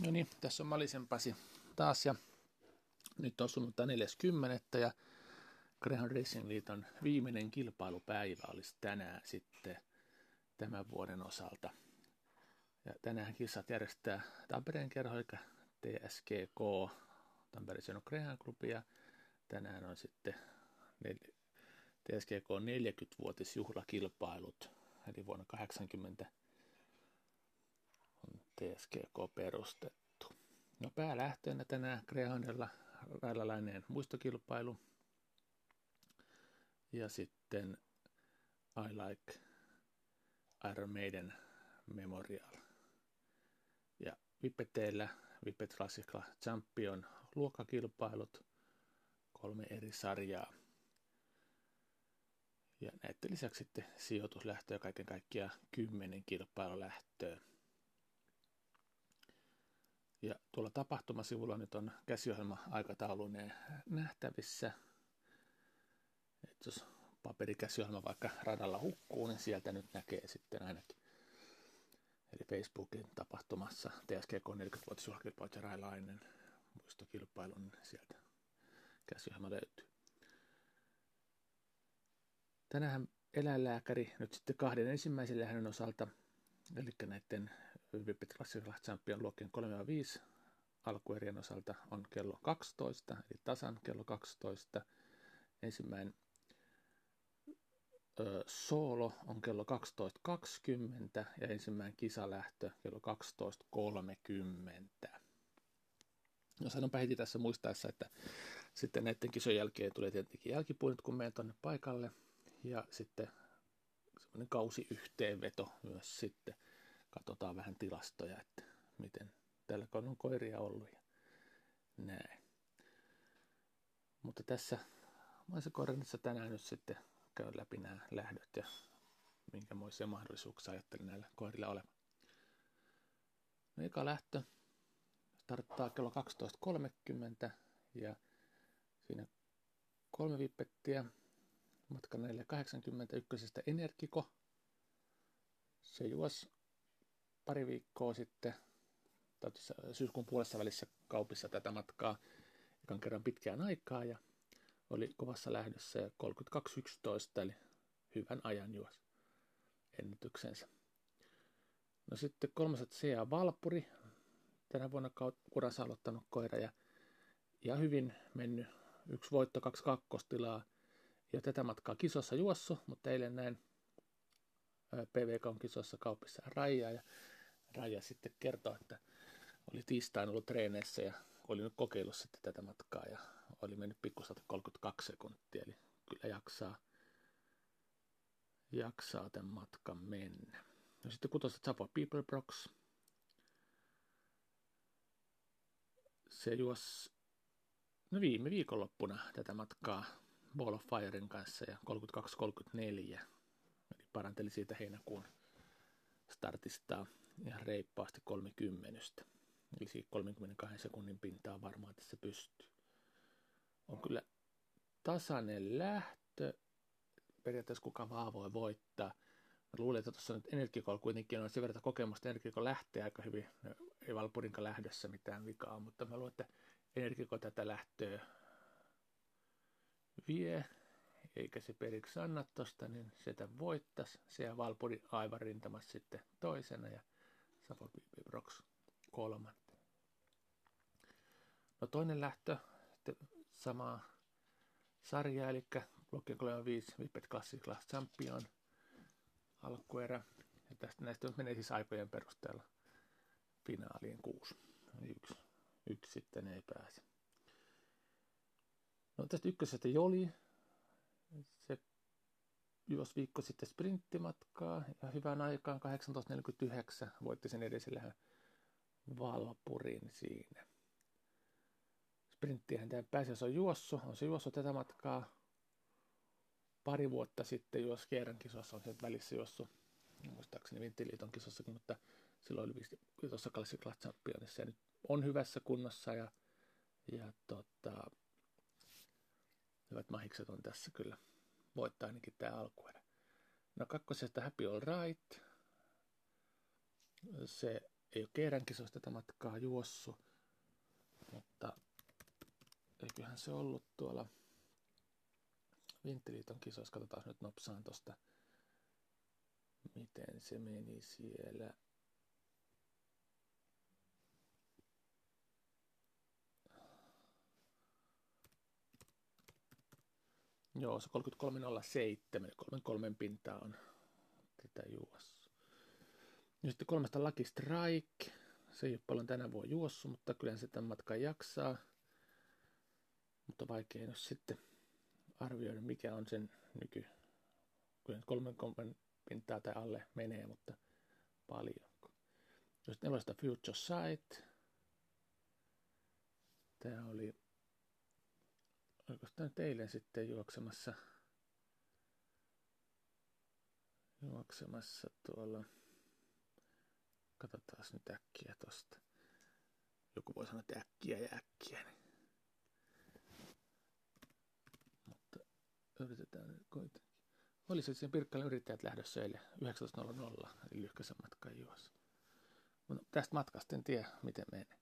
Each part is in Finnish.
No niin, tässä on Malisen Pasi taas ja nyt on sunnuntai 40. ja Greyhound Racing Liiton viimeinen kilpailupäivä olisi tänään sitten tämän vuoden osalta. Ja tänään kisat järjestää Tampereen kerho, eli TSGK, Tampereen Seno Greyhound Club, ja tänään on sitten TSGK 40-vuotisjuhlakilpailut, eli vuonna 80 on TSGK perustettu. No päälähteenä tänään Greyhoundilla railalainen muistokilpailu ja sitten I Like Iron Maiden Memorial. Ja Vipeteillä Vipet Classical Champion luokkakilpailut, kolme eri sarjaa. Ja näiden lisäksi sitten sijoituslähtöä kaiken kaikkiaan kymmenen kilpailulähtöä. Ja tuolla tapahtumasivulla nyt on käsiohjelma aikatauluneen nähtävissä. Et jos paperikäsiohjelma vaikka radalla hukkuu, niin sieltä nyt näkee sitten ainakin. Eli Facebookin tapahtumassa TSGK 40-vuotisjuhlakilpailut ja Railainen muistokilpailu, niin sieltä käsiohjelma löytyy. Tänään eläinlääkäri nyt sitten kahden ensimmäisen hänen osalta, eli näiden Vipit Classical Champion luokkien 3-5 alkuerien osalta on kello 12, eli tasan kello 12. Ensimmäinen ö, soolo on kello 12.20 ja ensimmäinen kisalähtö kello 12.30. No sanonpä heti tässä muistaessa, että sitten näiden kisojen jälkeen tulee tietenkin jälkipuolit, kun menen tuonne paikalle. Ja sitten semmoinen kausiyhteenveto myös sitten katsotaan vähän tilastoja, että miten tällä on koiria ollut ja näin. Mutta tässä Maisakorenissa tänään nyt sitten käy läpi nämä lähdöt ja minkämoisia mahdollisuuksia ajattelin näillä koirilla olevan. No eka lähtö starttaa kello 12.30 ja siinä kolme vippettiä matka 481 Energiko. Se juos pari viikkoa sitten, tai syyskuun puolessa välissä kaupissa tätä matkaa ekan kerran pitkään aikaa ja oli kovassa lähdössä 32.11, eli hyvän ajan juos ennätyksensä. No sitten kolmaset CA Valpuri, tänä vuonna kurassa aloittanut koira ja, ja hyvin mennyt. Yksi voitto, kaksi kakkostilaa ja tätä matkaa kisossa juossu, mutta eilen näin PVK on kisossa kaupissa Raija ja Raija sitten kertoi, että oli tiistain ollut treeneissä ja oli nyt kokeillut sitten tätä matkaa ja oli mennyt pikkusalta 32 sekuntia, eli kyllä jaksaa, jaksaa tämän matkan mennä. No sitten kutosta Savo People Brox. Se juos no viime viikonloppuna tätä matkaa Ball of Firen kanssa ja 32-34. Eli paranteli siitä heinäkuun startista ihan reippaasti 30. Eli siitä 32 sekunnin pintaa varmaan tässä pystyy. On kyllä tasainen lähtö. Periaatteessa kuka vaan voi voittaa. Mä luulen, että tuossa nyt Energikol kuitenkin on sen verran kokemusta. Energikol lähtee aika hyvin. Ei Valpurinka lähdössä mitään vikaa, mutta mä luulen, että Energiko tätä lähtöä vie, eikä se periksi anna tosta, niin sitä voittaisi. Se ja Valpuri aivan rintamassa sitten toisena ja Savo Brox kolmantena. No toinen lähtö, samaa sarjaa, eli Blokki 35 Vipet Classic Class Champion alkuerä. Ja tästä näistä menee siis aikojen perusteella finaaliin kuusi. Yksi, yksi sitten ei pääse. No tästä ykkösestä Joli. Se juos viikko sitten sprinttimatkaa ja hyvän aikaan 18.49 voitti sen edellisellä Valpurin siinä. Sprinttihän tämä pääsiäis on juossu, on se juossu tätä matkaa. Pari vuotta sitten juos Kierän kisossa, on se välissä juossu, muistaakseni Vinttiliiton kisossakin, mutta silloin oli tuossa Classic Class Championissa ja nyt on hyvässä kunnossa ja, ja tota, hyvät mahikset on tässä kyllä voittaa ainakin tämä alkuerä. No kakkosesta Happy All Right. Se ei ole kisoista tätä matkaa juossu, mutta eiköhän se ollut tuolla Vinttiliiton kisoissa. Katsotaan nyt nopsaan tosta, miten se meni siellä. Joo, se 33.07, 33 pintaa on tätä juossa. Ja sitten kolmesta Lucky Strike. Se ei ole paljon tänä vuonna juossut, mutta kyllä se tämän matkan jaksaa. Mutta vaikea nyt sitten arvioida, mikä on sen nyky. Kyllä kolmen kolmen pintaa tai alle menee, mutta paljonko. Jos nelosta Future Sight. Tämä oli oliko tämä nyt eilen sitten juoksemassa, juoksemassa tuolla, katsotaan nyt äkkiä tosta. Joku voi sanoa, että äkkiä ja äkkiä. Niin. Mutta yritetään nyt kuitenkin. Olisi siinä Pirkkalan yrittäjät lähdössä eilen 19.00, eli lyhkäisen matkan juossa. Mutta tästä matkasta en tiedä, miten menee.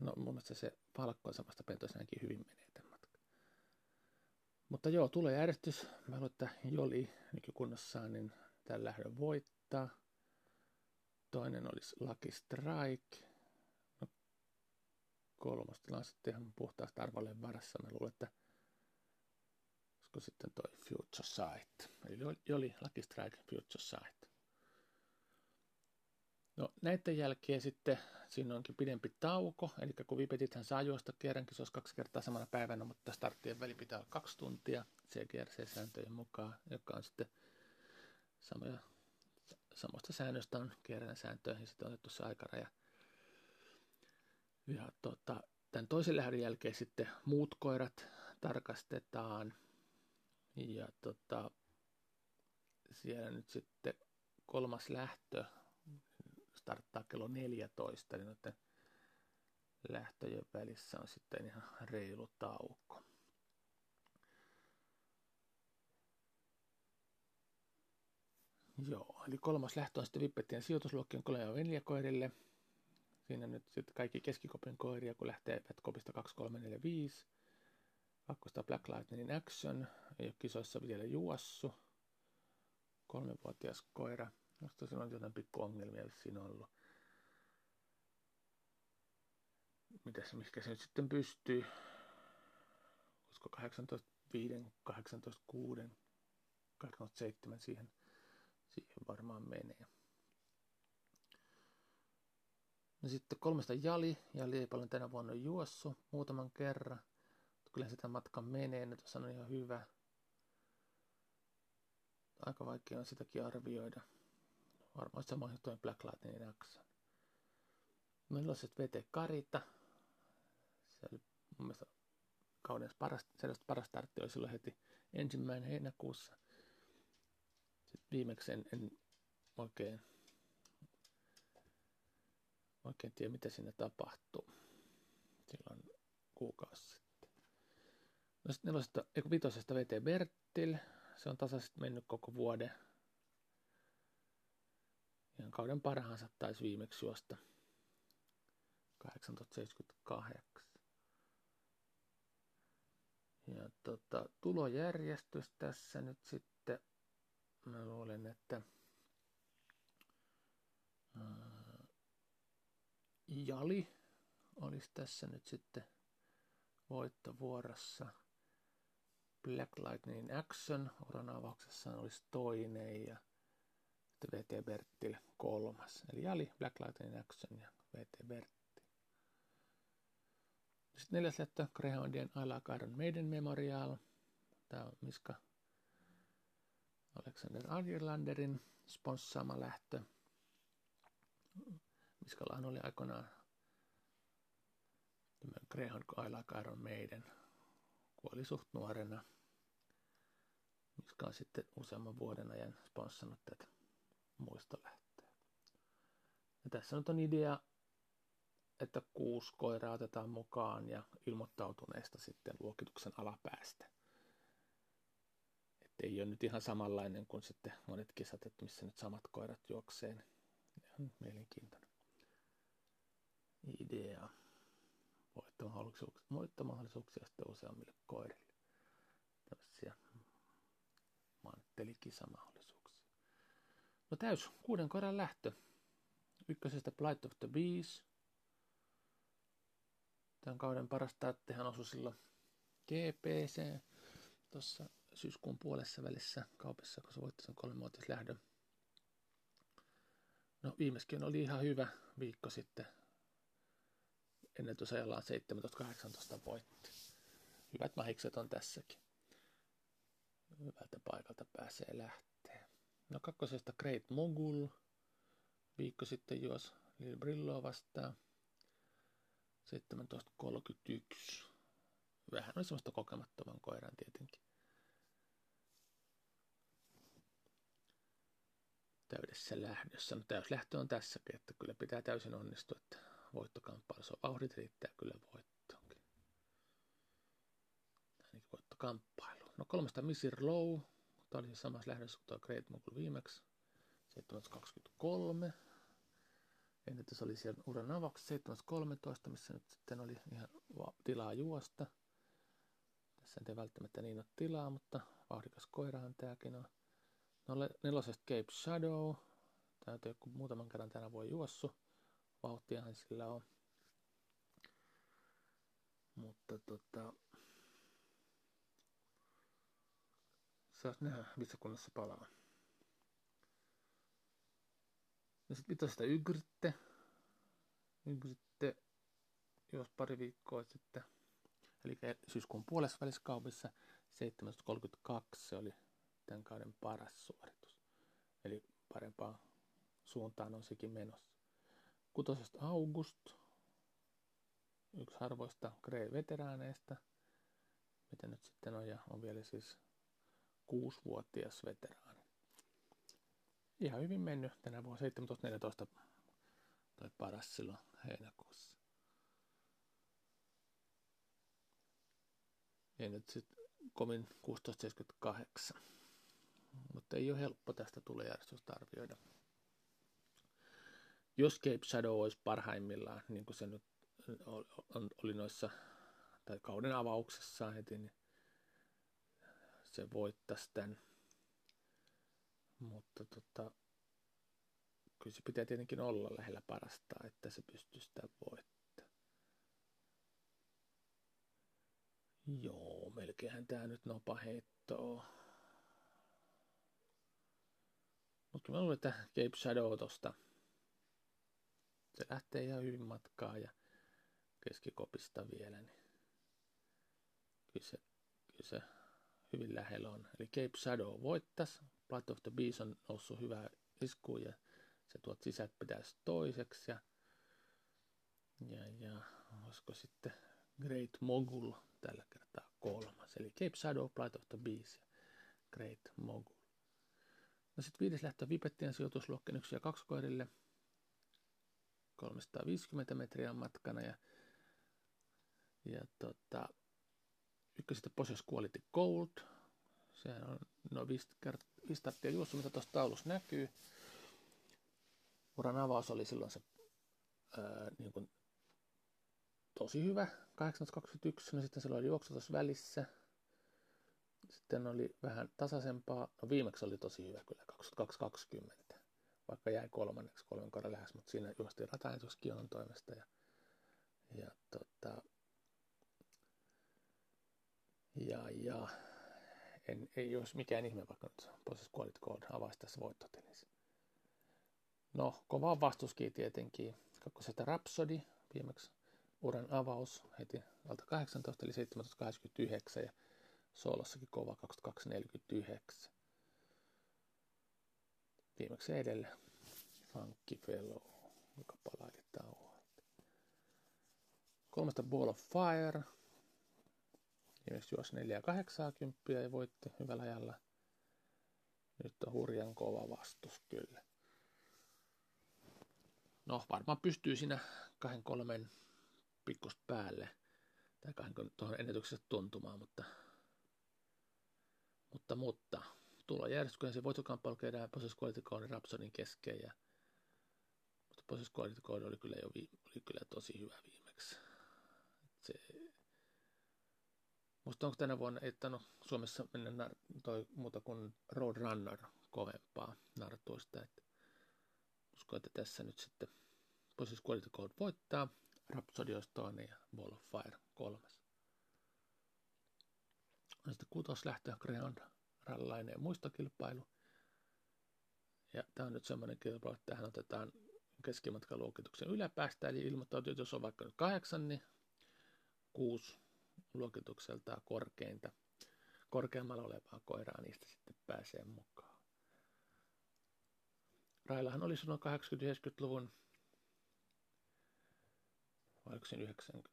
No mun mielestä se on pentoista ainakin hyvin menee tämän matkan. Mutta joo, tulee järjestys. Mä luulen, että Joli nykykunnossaan niin tämän lähdön voittaa. Toinen olisi Lucky Strike. No, kolmas tilanne sitten ihan puhtaasti arvolle varassa. Mä luulen, että olisiko sitten toi Future Sight. Eli Joli, Lucky Strike, Future Sight. No näiden jälkeen sitten siinä onkin pidempi tauko, eli kun vipetithän saa juosta kerrankin, se olisi kaksi kertaa samana päivänä, mutta starttien väli pitää olla kaksi tuntia CGRC-sääntöjen mukaan, joka on sitten samoja, samoista säännöistä on kerran sääntöä ja sitten on otettu se aikaraja. Ja tota, tämän toisen lähdön jälkeen sitten muut koirat tarkastetaan ja tota, siellä nyt sitten kolmas lähtö starttaa kello 14, niin noiden lähtöjen välissä on sitten ihan reilu tauko. Joo, eli kolmas lähtö on sitten Vippettien sijoitusluokkien kolme ja koirille. Siinä nyt sitten kaikki keskikopin koiria, kun lähtee kopista 2, 3, 4, 5. Kakkosta Black Lightning Action, ei ole kisoissa vielä juossu. Kolmevuotias koira. Minusta siinä on jotain pikku ongelmia siinä ollut. Mitäs, mikä se nyt sitten pystyy? Olisiko 18, 5, 18, 6, 87 siihen, siihen varmaan menee. No sitten kolmesta Jali. Jali ei paljon tänä vuonna juossu muutaman kerran. Kyllä sitä matkan menee, nyt on ihan hyvä. Aika vaikea on sitäkin arvioida. Varmaan samoin tuo Black Lightning Action. Meillä on sitten VT Karita. Se oli mun mielestä kauden paras, selvästi paras startti oli silloin heti ensimmäinen heinäkuussa. Sitten viimeksi en, en oikein, oikein tiedä, mitä siinä tapahtuu. Silloin kuukausi sitten. No sitten nelosesta, eikö vitosesta VT Bertil. Se on tasaisesti mennyt koko vuoden Ihan kauden parhaansa taisi viimeksi juosta 1878. Ja tota, tulojärjestys tässä nyt sitten, mä luulen, että ää, Jali olisi tässä nyt sitten voittovuorossa. Black Lightning Action uran avauksessaan olisi toinen ja sitten VT Bertil kolmas. Eli Jali, Black Lightning Action ja VT Bertti. Sitten neljäs lähtö, Greyhoundien Ayla Garden Maiden Memorial. Tämä on Miska Alexander Argerlanderin sponssaama lähtö. Miskallahan oli aikoinaan Greyhound Ayla Garden Maiden. Kuoli suht nuorena. Miska on sitten useamman vuoden ajan sponssannut tätä muistolähteet. Ja tässä nyt on idea, että kuusi koiraa otetaan mukaan ja ilmoittautuneesta sitten luokituksen alapäästä. Et ei ole nyt ihan samanlainen kuin sitten monet kisat, että missä nyt samat koirat juoksee. Niin ihan mielenkiintoinen idea. Voittomahdollisuuksia sitten useammille koirille. Tällaisia manttelikisamahdollisuuksia. No täys, kuuden koiran lähtö. Ykkösestä Plight of the Bees. Tämän kauden parasta, että hän osui silloin GPC tuossa syyskuun puolessa välissä kaupassa, kun se voitti sen lähdön. No viimeiskin oli ihan hyvä viikko sitten. Ennätysajalla 17-18 voitti. Hyvät mahikset on tässäkin. Hyvältä paikalta pääsee lähteä. No kakkosesta Great Mogul. Viikko sitten juos Lil Brilloa vastaan. 17.31. Vähän oli semmoista kokemattoman koiran tietenkin. täydessä lähdössä. No täyslähtö on tässäkin, että kyllä pitää täysin onnistua, että voittokamppailussa on vauhdit riittää kyllä voittoonkin. Ainakin voittokamppailu. No kolmesta Missir Low. Tämä oli samassa lähdössä kuin tuo Great Mogul viimeksi. 723. Ennätys oli siellä uran avauksessa 713, missä nyt sitten oli ihan tilaa juosta. Tässä ei välttämättä niin ole tilaa, mutta vauhdikas koirahan tämäkin on. No nelosesta Cape Shadow. On joku muutaman kerran tänä voi juossu. Vauhtiahan sillä on. Mutta tota... Saas nähdä, missä kunnossa palaa. Ja sitten vitosesta Ygritte. Ygritte jos pari viikkoa sitten. Eli syyskuun puolessa välissä kaupissa 7.32 se oli tämän kauden paras suoritus. Eli parempaan suuntaan on sekin menossa. Kutosesta August, yksi harvoista Grey-veteraaneista, mitä nyt sitten on, ja on vielä siis kuusivuotias veteraani. Ihan hyvin mennyt tänä vuonna 17-14 toi paras silloin heinäkuussa. Ja nyt sitten komin 1678 mutta ei ole helppo tästä tulejärjestöstä arvioida. Jos Cape Shadow olisi parhaimmillaan, niin kuin se nyt oli noissa, tai kauden avauksessa heti, niin se voittaisi tämän. Mutta tota, kyllä se pitää tietenkin olla lähellä parasta, että se pystyy sitä voittamaan. Joo, melkeinhän tämä nyt nopa heittoo. Mutta mä luulen, että Cape Shadow tosta. Se lähtee ihan hyvin matkaa ja keskikopista vielä, niin kyllä se, kyllä se hyvin lähellä on. Eli Cape Shadow voittas. Blood of the Beast on noussut hyvää iskuun ja se tuot sisät pitäisi toiseksi. Ja, ja, ja olisiko sitten Great Mogul tällä kertaa kolmas. Eli Cape Shadow, Blood of the Beast ja Great Mogul. No sitten viides lähtö Vipettien sijoitusluokkeen 1 ja 2 koirille. 350 metriä matkana ja, ja tota, ykkösestä Possess Quality Gold. Se on no 5 starttia juossa, mitä tuossa taulussa näkyy. Uran avaus oli silloin se ää, niin kuin, tosi hyvä, 1821, no sitten silloin oli juoksu tuossa välissä, sitten oli vähän tasaisempaa. No viimeksi oli tosi hyvä kyllä, 2220. Vaikka jäi kolmanneksi kolmen koiran lähes, mutta siinä juosti rataensus Kionon toimesta. Ja, ja, tota, ja, ja en, ei olisi mikään ihme, vaikka nyt Process Quality Code avaisi tässä voittotelissä. No, kova vastuskin tietenkin. Kakkosesta Rhapsody, viimeksi uran avaus heti alta 18, eli 1789. Ja Soolossakin kova 2249. Viimeksi edellä Funky Fellow, joka palaili tauolta. Kolmesta Ball of Fire. Viimeksi juosi 480 ja voitti hyvällä ajalla. Nyt on hurjan kova vastus kyllä. No varmaan pystyy siinä kahden kolmen pikkusta päälle tai kahden tuohon ennätyksessä tuntumaan, mutta Mutta, mutta tulojärjestys, kun se voittokamppailu käydään Possess Quality Code Rhapsodin kesken. Ja, mutta Quality Code oli kyllä jo vi, oli kyllä tosi hyvä viimeksi. Se, Musta onko tänä vuonna, että no Suomessa mennä toi muuta kuin Roadrunner kovempaa nartuista. Että uskon, että tässä nyt sitten Possess Quality Code voittaa, Rhapsody olisi toinen ja Ball of Fire kolmas. On sitten kutos lähtö Grand Rallainen muistokilpailu. Ja tämä on nyt semmoinen kilpailu, että tähän otetaan keskimatkaluokituksen yläpäästä, eli ilmoittautuu, jos on vaikka nyt kahdeksan, niin kuusi luokitukselta korkeinta, korkeammalla olevaa koiraa, niistä sitten pääsee mukaan. Railahan oli silloin 80-90-luvun, vai oliko 90,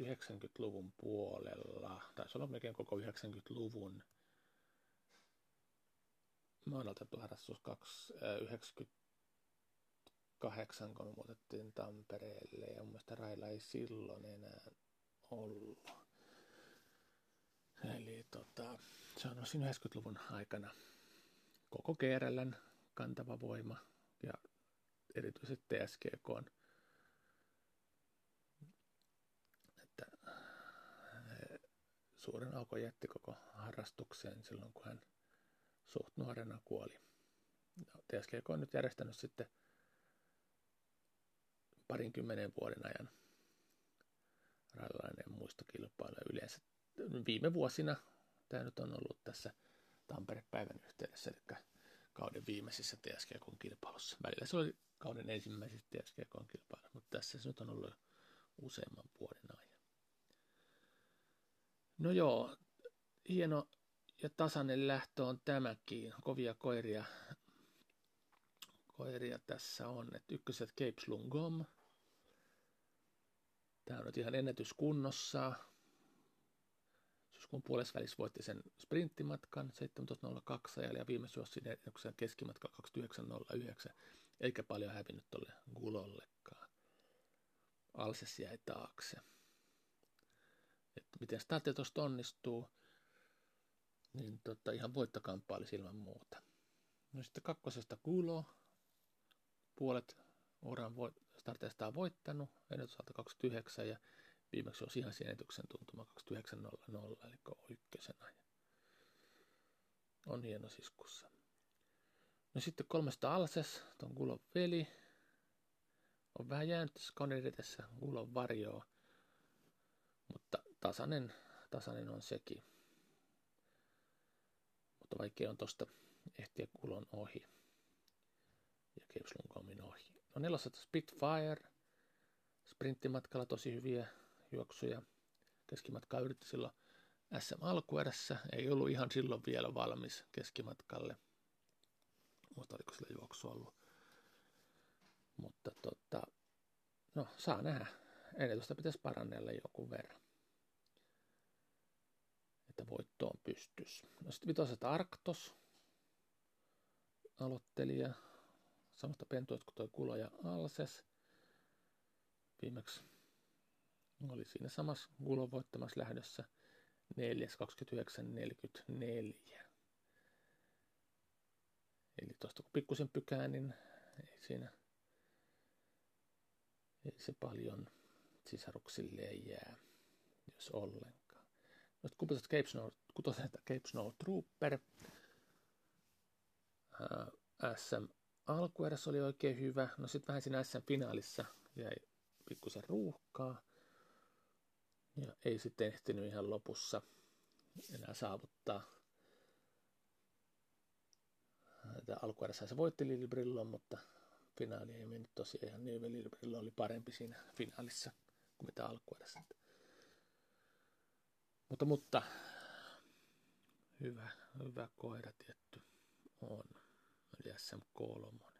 90-luvun puolella, taisi olla melkein koko 90-luvun, maanalta 1998, kun me muutettiin Tampereelle, ja mun mielestä Raila ei silloin enää ollut. Eli tota, se on siinä 90-luvun aikana koko GRLn kantava voima ja erityisesti TSGK on että eh, suuren aukon jätti koko harrastukseen silloin, kun hän suht nuorena kuoli. No, TSGK on nyt järjestänyt sitten parinkymmenen vuoden ajan rallalainen muistokilpailu yleensä viime vuosina tämä nyt on ollut tässä Tampere-päivän yhteydessä, eli kauden viimeisissä TSGK kilpailussa. Välillä se oli kauden ensimmäisissä TSGK kilpailussa, mutta tässä se nyt on ollut useamman vuoden ajan. No joo, hieno ja tasainen lähtö on tämäkin. Kovia koiria, koiria tässä on. Et ykköset Cape Slungom. Tämä on nyt ihan ennätyskunnossa syyskuun puolessa välissä voitti sen sprinttimatkan 17.02 ja viime syössin keskimatka 29.09, eikä paljon hävinnyt tuolle Gulollekaan. Alses jäi taakse. Että miten startti tuosta onnistuu, niin tota, ihan voittokamppaili ilman muuta. No sitten kakkosesta Gulo, puolet uran vo- starteista on voittanut, ennätysalta 29 ja Viimeksi olisi ihan sienetyksen tuntuma 2900, eli ykkösenä. On hieno siskussa. No sitten kolmesta Alses, tuon Gulon veli. On vähän jäänyt tässä koneen Gulon varjoa. Mutta tasainen, tasainen on sekin. Mutta vaikea on tosta ehtiä Gulon ohi. Ja Kepslunkomin ohi. No nelosesta Spitfire. Sprinttimatkalla tosi hyviä juoksuja. Keskimatkaa yritti silloin SM alkuerässä. Ei ollut ihan silloin vielä valmis keskimatkalle. Mutta oliko sillä juoksu ollut. Mutta tota, no saa nähdä. Ennätystä pitäisi parannella joku verran. Että voittoon pystys. No sitten vitosesta Arktos. Aloittelija. Samasta pentuista kuin toi Kulo ja Alses. Viimeksi oli siinä samassa Gulon voittamassa lähdössä 4.29.44. Eli tuosta kun pikkusen pykää, niin ei siinä ei se paljon sisaruksille jää, jos ollenkaan. No kutoset Cape Snow, kutoset Cape Snow Trooper. SM alkuerässä oli oikein hyvä. No sitten vähän siinä SM-finaalissa jäi pikkusen ruuhkaa. Ja ei sitten ehtinyt ihan lopussa enää saavuttaa. Alkuerässä se voitti Lilbrillon, mutta finaali ei mennyt tosiaan ihan niin. Lilbrillo oli parempi siinä finaalissa kuin mitä alkuerässä. Mutta, mutta hyvä, hyvä koira tietty on. Eli SM3.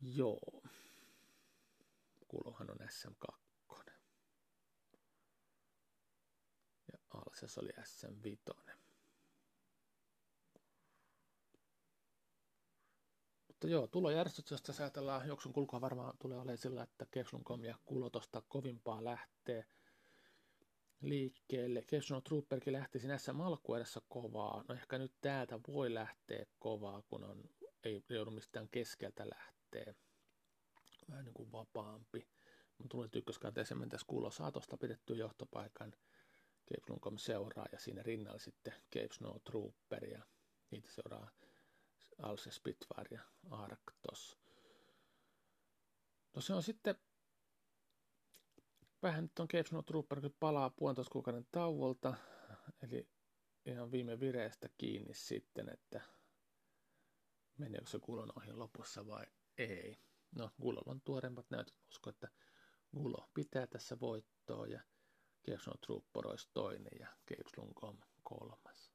Joo. Kulohan on SM2. Ja Alses oli SM5. Mutta joo, tulojärjestys, josta ajatellaan, juoksun kulkua varmaan tulee olemaan sillä, että Kekslunkom ja Kulo tosta kovimpaa lähtee. liikkeelle. Kesson Trooperkin lähti siinä SM kovaa. No ehkä nyt täältä voi lähteä kovaa, kun on, ei joudu mistään keskeltä lähteä. Vähän niin kuin vapaampi. Mun tuli ykköskanteeseen mentäisi kuulo saatosta pidetty johtopaikan. Cape Luncom seuraa ja siinä rinnalla sitten Cape Snow Trooper ja niitä seuraa Alse Spitfire ja Arctos. No se on sitten vähän nyt on Cape Snow Trooper, kun palaa puolentoista kuukauden tauolta, eli ihan viime vireestä kiinni sitten, että meneekö se kulon ohi lopussa vai ei. No, Gulolla on tuoreimmat näytöt. Usko, että Gulo pitää tässä voittoa ja Snow Trooper olisi toinen ja Slungom kolmas.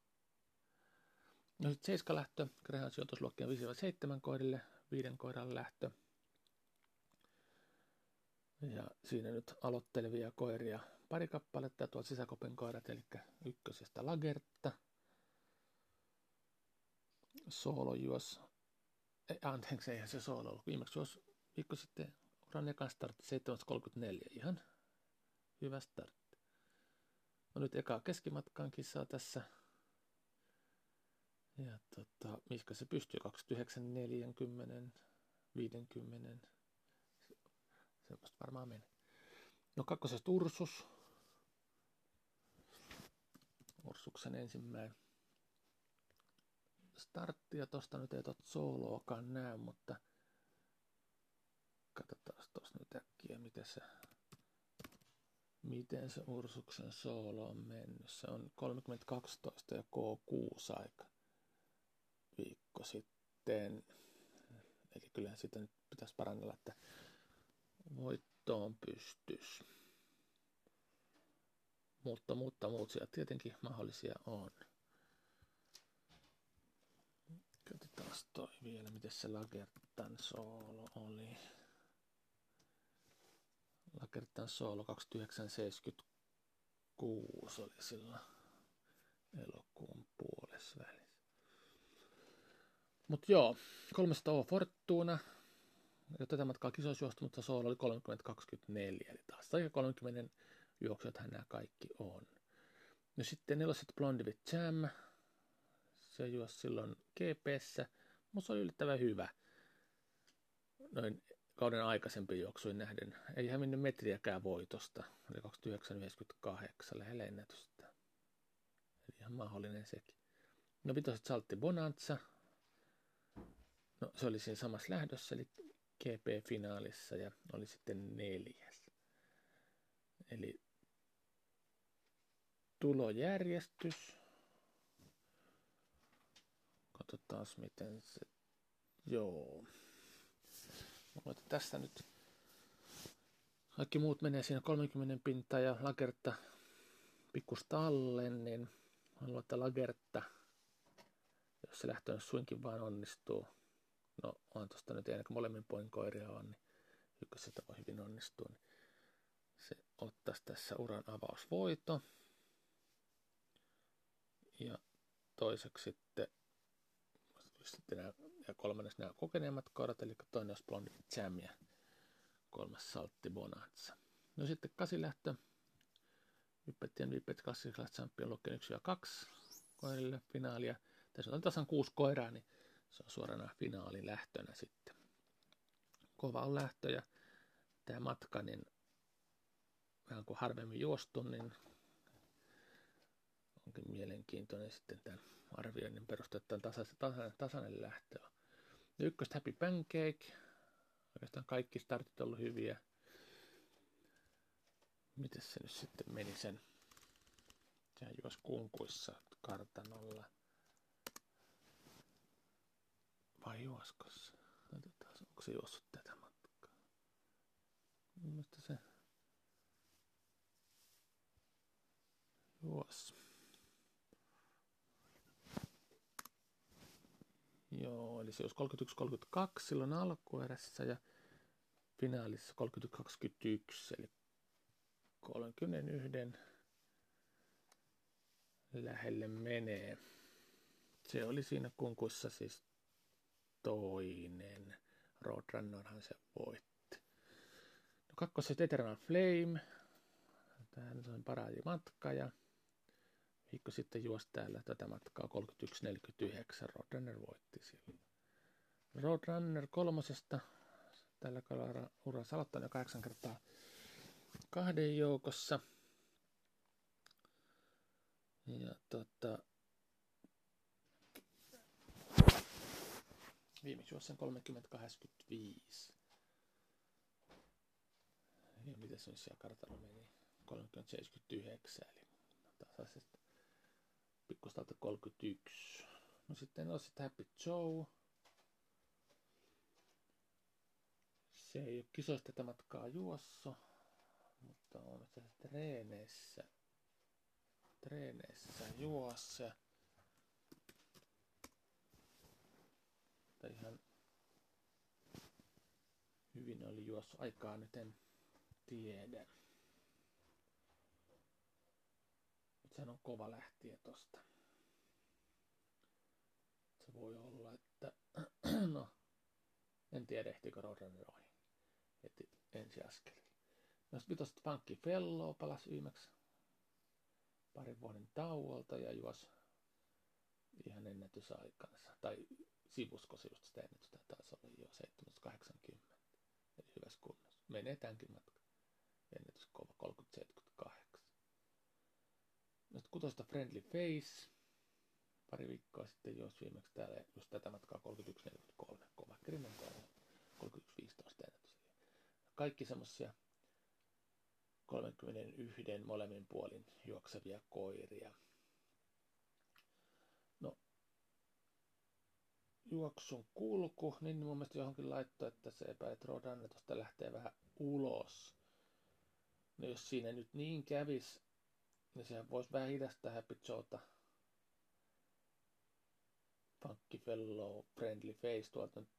No sitten seiska lähtö, Graham sijoitusluokkien 5-7 koirille, viiden koiran lähtö. Ja siinä nyt aloittelevia koiria pari kappaletta, tuolla sisäkopen koirat, eli ykkösestä Lagertta. Soolo juos, ei, anteeksi, eihän se soolo ollut, viimeksi juos viikko sitten uran ekan startti 7.34, ihan hyvä startti. No nyt eka keskimatkaan kisaa tässä. Ja tota, missä se pystyy, 29, 40, 50, Semmoista varmaan meni. No kakkosesta Ursus. Ursuksen ensimmäinen startti ja tosta nyt ei tot sooloakaan näy, mutta katsotaan tuossa nyt äkkiä, miten se, miten se Ursuksen soolo on mennyt. Se on 3012 ja K6 aika viikko sitten. Eli kyllähän sitä nyt pitäisi parannella, että voittoon pystys. Mutta, mutta muut sieltä tietenkin mahdollisia on. Katsotaan toi vielä, miten se Lagertan soolo oli. Lagertan soolo 2976 oli silloin elokuun puolessa välissä. Mutta joo, 300 Fortuna, ja tätä matkaa kisoissa juostu, mutta Soolo oli 30-24, eli taas aika 30 juoksijathan nämä kaikki on. No sitten neloset Blondivit Jam, se juosi silloin GPssä, mutta se oli yllättävän hyvä. Noin kauden aikaisempi juoksuin nähden. Ei hävinnyt metriäkään voitosta. Oli 29,98 lähellä ennätystä. Eli ihan mahdollinen sekin. No vitoset Saltti Bonanza. No se oli siinä samassa lähdössä, eli GP-finaalissa ja oli sitten neljäs. Eli tulojärjestys. Katsotaan miten se... Joo. Mutta tässä nyt kaikki muut menee siinä 30 pintaa ja Lagerta pikkusta alle, niin haluan, että Lagerta, jos se lähtö suinkin vaan onnistuu, no on tuosta nyt kuin molemmin puolin koiria on, niin ykköseltä voi hyvin onnistua, niin se ottaisi tässä uran avausvoito. Ja toiseksi sitten, sitten nämä, ja kolmannes nämä kokeneemmat koirat, eli toinen olisi Blondi Jam ja kolmas Saltti Bonanza. No sitten kasilähtö, Hyppettien Vippet Classical Champion luokkeen 1 ja 2 koirille finaalia. Tässä on tasan kuusi koiraa, niin se on suorana finaalin lähtönä sitten. Kova on lähtö ja tämä matka, niin vähän kuin harvemmin juostu, niin onkin mielenkiintoinen sitten tämän arvioinnin perusteella tasainen, tasainen, tasainen lähtö. Ykköstä Happy Pancake. Oikeastaan kaikki startit on ollut hyviä. Miten se nyt sitten meni sen? Sehän juosi kunkuissa kartanolla vai juosko se? Katsotaan, onko se juossut tätä matkaa. Mielestäni se juos. Joo, eli se olisi 31-32 silloin alkuerässä ja finaalissa 30-21, eli 31 lähelle menee. Se oli siinä kunkuissa siis toinen. Roadrunnerhan se voitti. No kakkoset Eternal Flame. Tähän on paraadi matka ja viikko sitten juosi täällä tätä matkaa 31.49. Roadrunner voitti siellä. Roadrunner kolmosesta tällä kaudella ura jo kahdeksan kertaa kahden joukossa. Ja tota, viimeksi juossa 30-85. Ja miten se on siellä kartalla meni? 30-79, eli tasaisesti pikkustalta 31. No sitten on sitten Happy Joe. Se ei ole kisoista tätä matkaa juosso, mutta on se treeneissä, treeneissä juossa. Tai ihan hyvin oli juossut aikaa nyt en tiedä. Sehän on kova lähtiä tosta. Se voi olla, että no, en tiedä ehtikö ohi heti ensi askel. No sitten vitosta Pankki Fellow palasi viimeksi parin vuoden tauolta ja juos ihan ennätysaikansa. Tai sivusko se just sitä ennätystä taisi olla jo 780. Eli hyvässä kunnossa. Menee tämänkin matka. Ennätys kova 3078. Sitten kutosta Friendly Face. Pari viikkoa sitten jos viimeksi täällä just tätä matkaa 31.43. Kova krimen 31.15 ennätys. Kaikki semmosia 31 molemmin puolin juoksevia koiria. No, juoksun kulku, niin mun mielestä johonkin laittoi, että se epäilee, että lähtee vähän ulos. No jos siinä nyt niin kävis, niin sehän voisi vähän hidastaa Happy Joota. Funky Fellow, Friendly Face, tuolta nyt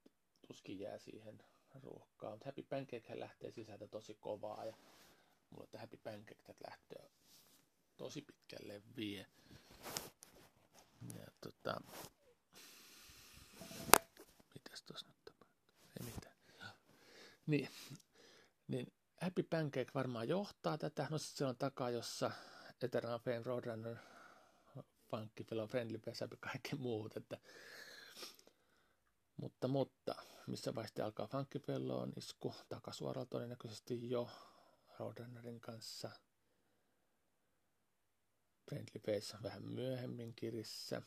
tuskin jää siihen ruuhkaan. Mutta Happy Pancake lähtee sisältä tosi kovaa ja mulla että Happy Pancake lähtöä tosi pitkälle vie. Ja tota, mitäs tuossa nyt tapahtuu? Ei mitään. Niin, niin Happy Pancake varmaan johtaa tätä. No sitten se on takaa, jossa Eternal Fame Roadrunner, Funky Fellow Friendly Pesäpy, kaikki muut. Että, mutta, mutta, missä vaiheessa alkaa Funky Fellow isku takasuoralla todennäköisesti jo Roadrunnerin kanssa. Friendly Face on vähän myöhemmin kirissä.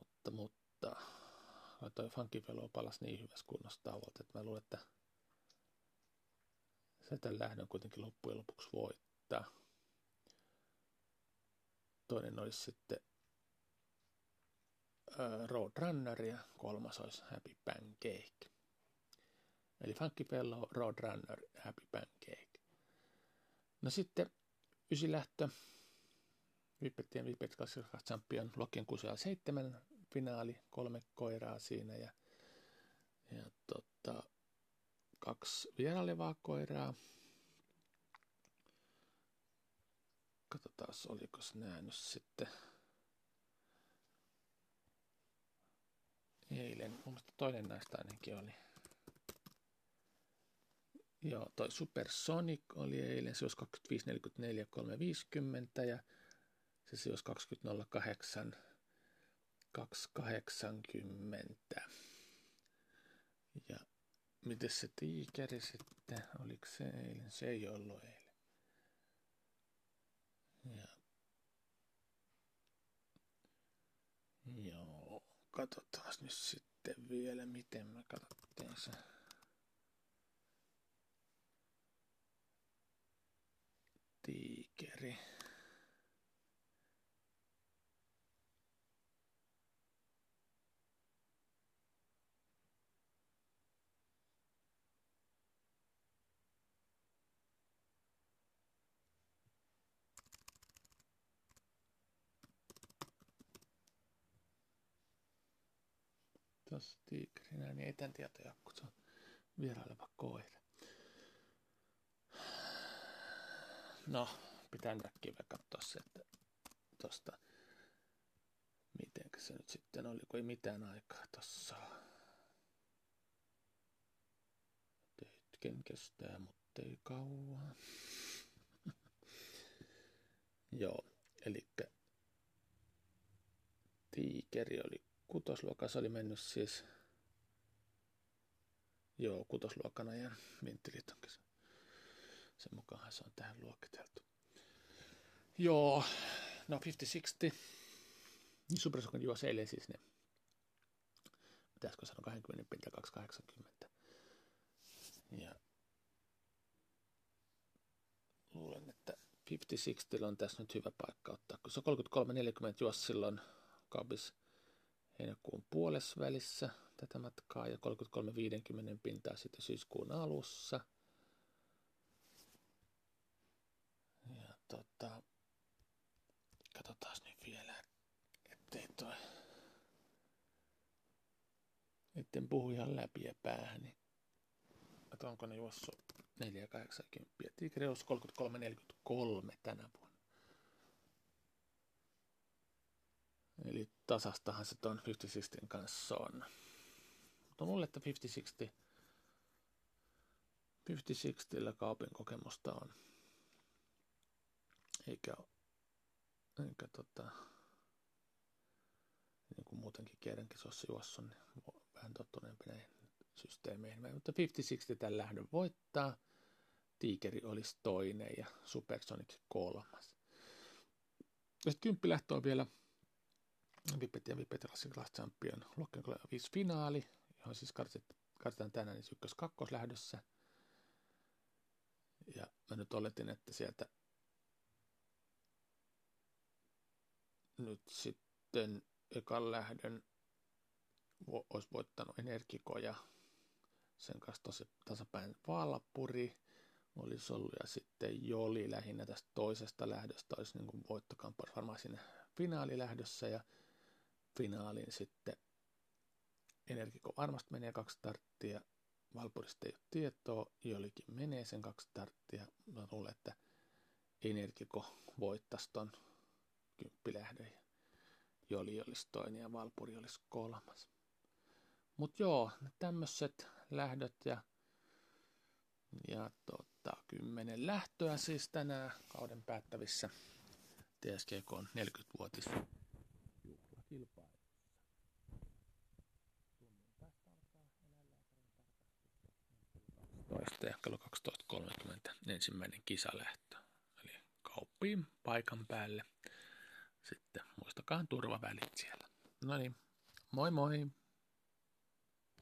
Mutta, mutta toi Funky Fellow palasi niin hyvässä kunnossa tauolta, että mä luulen, että se tämän lähdön kuitenkin loppujen lopuksi voittaa. Toinen olisi sitten Roadrunner ja kolmas olisi Happy Pancake. Eli Funky Fellow, Roadrunner, Happy Pancake. No sitten ysilähtö, Vipettien Vipet 22 Champion, Lokien 67 finaali, kolme koiraa siinä ja, ja tota, kaksi vierailevaa koiraa. Katsotaan, oliko nämä nyt sitten eilen. Mun mielestä toinen näistä ainakin oli. Joo, toi Supersonic oli eilen, se olisi 25.44 350 ja se sijoisi 20.08 280. Ja miten se tiikeri sitten, oliko se eilen? Se ei ollut eilen. Ja Joo, katsotaan nyt sitten vielä, miten mä katsottiin se. Tiikeri. Tuossa tiikerinä, niin etän tietoja, kun se on vieraileva koira. No, pitää nyt äkkiä katsoa se, että tosta, miten se nyt sitten oli, kun ei mitään aikaa tossa. Hetken kestää, mutta ei kauan. Joo, eli tiikeri oli kutosluokassa, oli mennyt siis Joo, kutosluokan ajan vinttiliitonkin. Sen mukaan se on tähän luokiteltu. Joo, no 50-60. Niin Supersokan juosi eilen siis ne. Pitäisikö sanoa 20 pinta 280. Ja luulen, että 50-60 on tässä nyt hyvä paikka ottaa, kun se 33-40 juosi silloin Kabis heinäkuun puolessa välissä tätä matkaa ja 33-50 pintaa sitten syyskuun alussa. Ja tota, katsotaan nyt vielä, ettei toi, etten puhu ihan läpi ja päähän, niin että onko ne juossut 480. Tigreus 33-43 tänä vuonna. Eli tasastahan se ton 50 kanssa on. Mutta mulle, että 50-60, 50-60 kaupin kokemusta on. Eikä, eikä tota, niin kuin muutenkin kierrenkisossa juossa, niin vähän tottuneempi näihin systeemeihin. Mutta 50-60 tämän lähdön voittaa. Tiikeri olisi toinen ja Supersonic kolmas. Ja sitten kymppilähtö on vielä Vipet ja Vipet Class Champion luokkeen 5 finaali, johon siis karsitaan tänään niin ykkös kakkoslähdössä. Ja mä nyt oletin, että sieltä nyt sitten ekan lähdön olisi voittanut Energiko ja sen kanssa tosi tasapäin Valpuri olisi ollut ja sitten Joli lähinnä tästä toisesta lähdöstä olisi niin voittokamppaus varmaan siinä finaalilähdössä ja finaalin sitten Energiko varmasti menee kaksi starttia, Valpurista ei ole tietoa, Jolikin menee sen kaksi starttia. Mä luulen, että Energiko voittaisi ton kymppilähdön Joli olisi toinen ja Valpuri olisi kolmas. Mutta joo, tämmöiset lähdöt ja, ja tota, kymmenen lähtöä siis tänään kauden päättävissä TSGK on 40-vuotis juhlakilpailu. Ja kello 12.30 ensimmäinen kisalähtö. Eli kauppiin paikan päälle. Sitten muistakaa turvavälit siellä. No niin, moi moi!